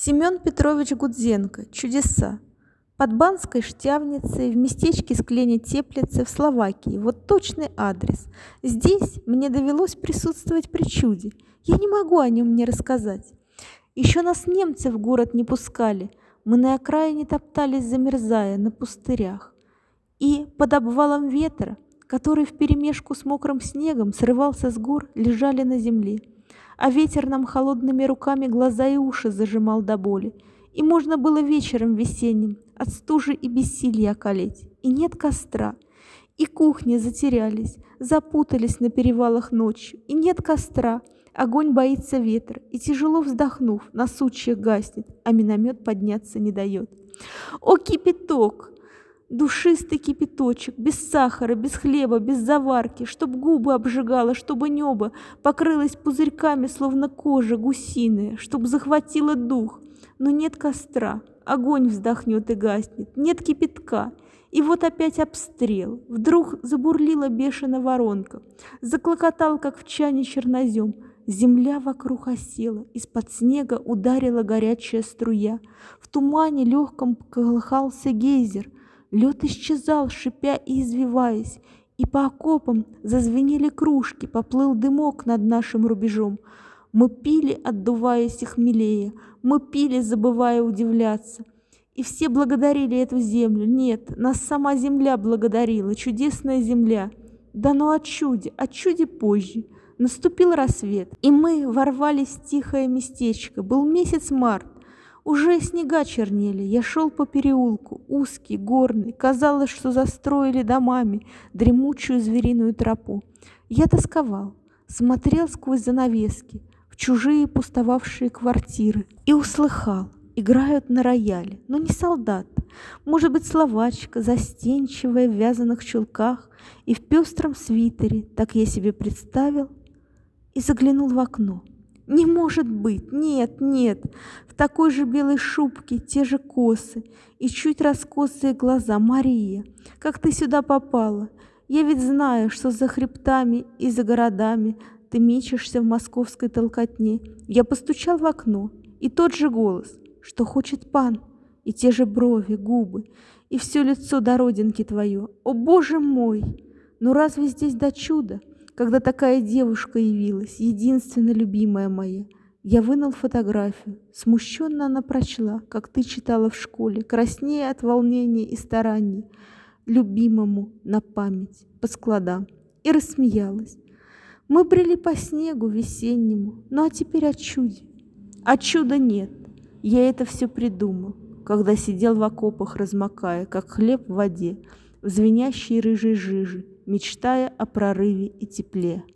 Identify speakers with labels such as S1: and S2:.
S1: Семен Петрович Гудзенко. Чудеса. Под Банской Штявницей, в местечке Склени-Теплице в Словакии. Вот точный адрес. Здесь мне довелось присутствовать при чуде. Я не могу о нем не рассказать. Еще нас немцы в город не пускали. Мы на окраине топтались, замерзая, на пустырях. И под обвалом ветра, который вперемешку с мокрым снегом срывался с гор, лежали на земле а ветер нам холодными руками глаза и уши зажимал до боли. И можно было вечером весенним от стужи и бессилья околеть. И нет костра, и кухни затерялись, запутались на перевалах ночью, и нет костра, огонь боится ветра, и тяжело вздохнув, на сучьях гаснет, а миномет подняться не дает. О, кипяток! Душистый кипяточек, без сахара, без хлеба, без заварки, чтоб губы обжигало, чтобы небо покрылось пузырьками, словно кожа гусиная, чтоб захватило дух. Но нет костра, огонь вздохнет и гаснет, нет кипятка. И вот опять обстрел. Вдруг забурлила бешеная воронка. Заклокотал, как в чане чернозем. Земля вокруг осела, из-под снега ударила горячая струя. В тумане легком колыхался гейзер, Лед исчезал, шипя и извиваясь, и по окопам зазвенели кружки, поплыл дымок над нашим рубежом. Мы пили, отдуваясь и хмелея, мы пили, забывая удивляться. И все благодарили эту землю. Нет, нас сама земля благодарила, чудесная земля. Да ну о чуде, о чуде позже. Наступил рассвет, и мы ворвались в тихое местечко. Был месяц март. Уже снега чернели, я шел по переулку, узкий, горный, казалось, что застроили домами дремучую звериную тропу. Я тосковал, смотрел сквозь занавески в чужие пустовавшие квартиры и услыхал, играют на рояле, но не солдат, может быть, словачка, застенчивая в вязаных чулках и в пестром свитере, так я себе представил, и заглянул в окно. Не может быть, нет, нет. В такой же белой шубке те же косы и чуть раскосые глаза. Мария, как ты сюда попала? Я ведь знаю, что за хребтами и за городами ты мечешься в московской толкотне. Я постучал в окно, и тот же голос, что хочет пан, и те же брови, губы, и все лицо до родинки твое. О, Боже мой! Ну разве здесь до чуда? Когда такая девушка явилась, единственно любимая моя. Я вынул фотографию. Смущенно она прочла, как ты читала в школе, краснее от волнения и стараний, любимому на память, по складам, и рассмеялась. Мы брели по снегу весеннему, ну а теперь о чуде. А чуда нет. Я это все придумал, когда сидел в окопах, размокая, как хлеб в воде, в звенящей рыжей жиже, мечтая о прорыве и тепле.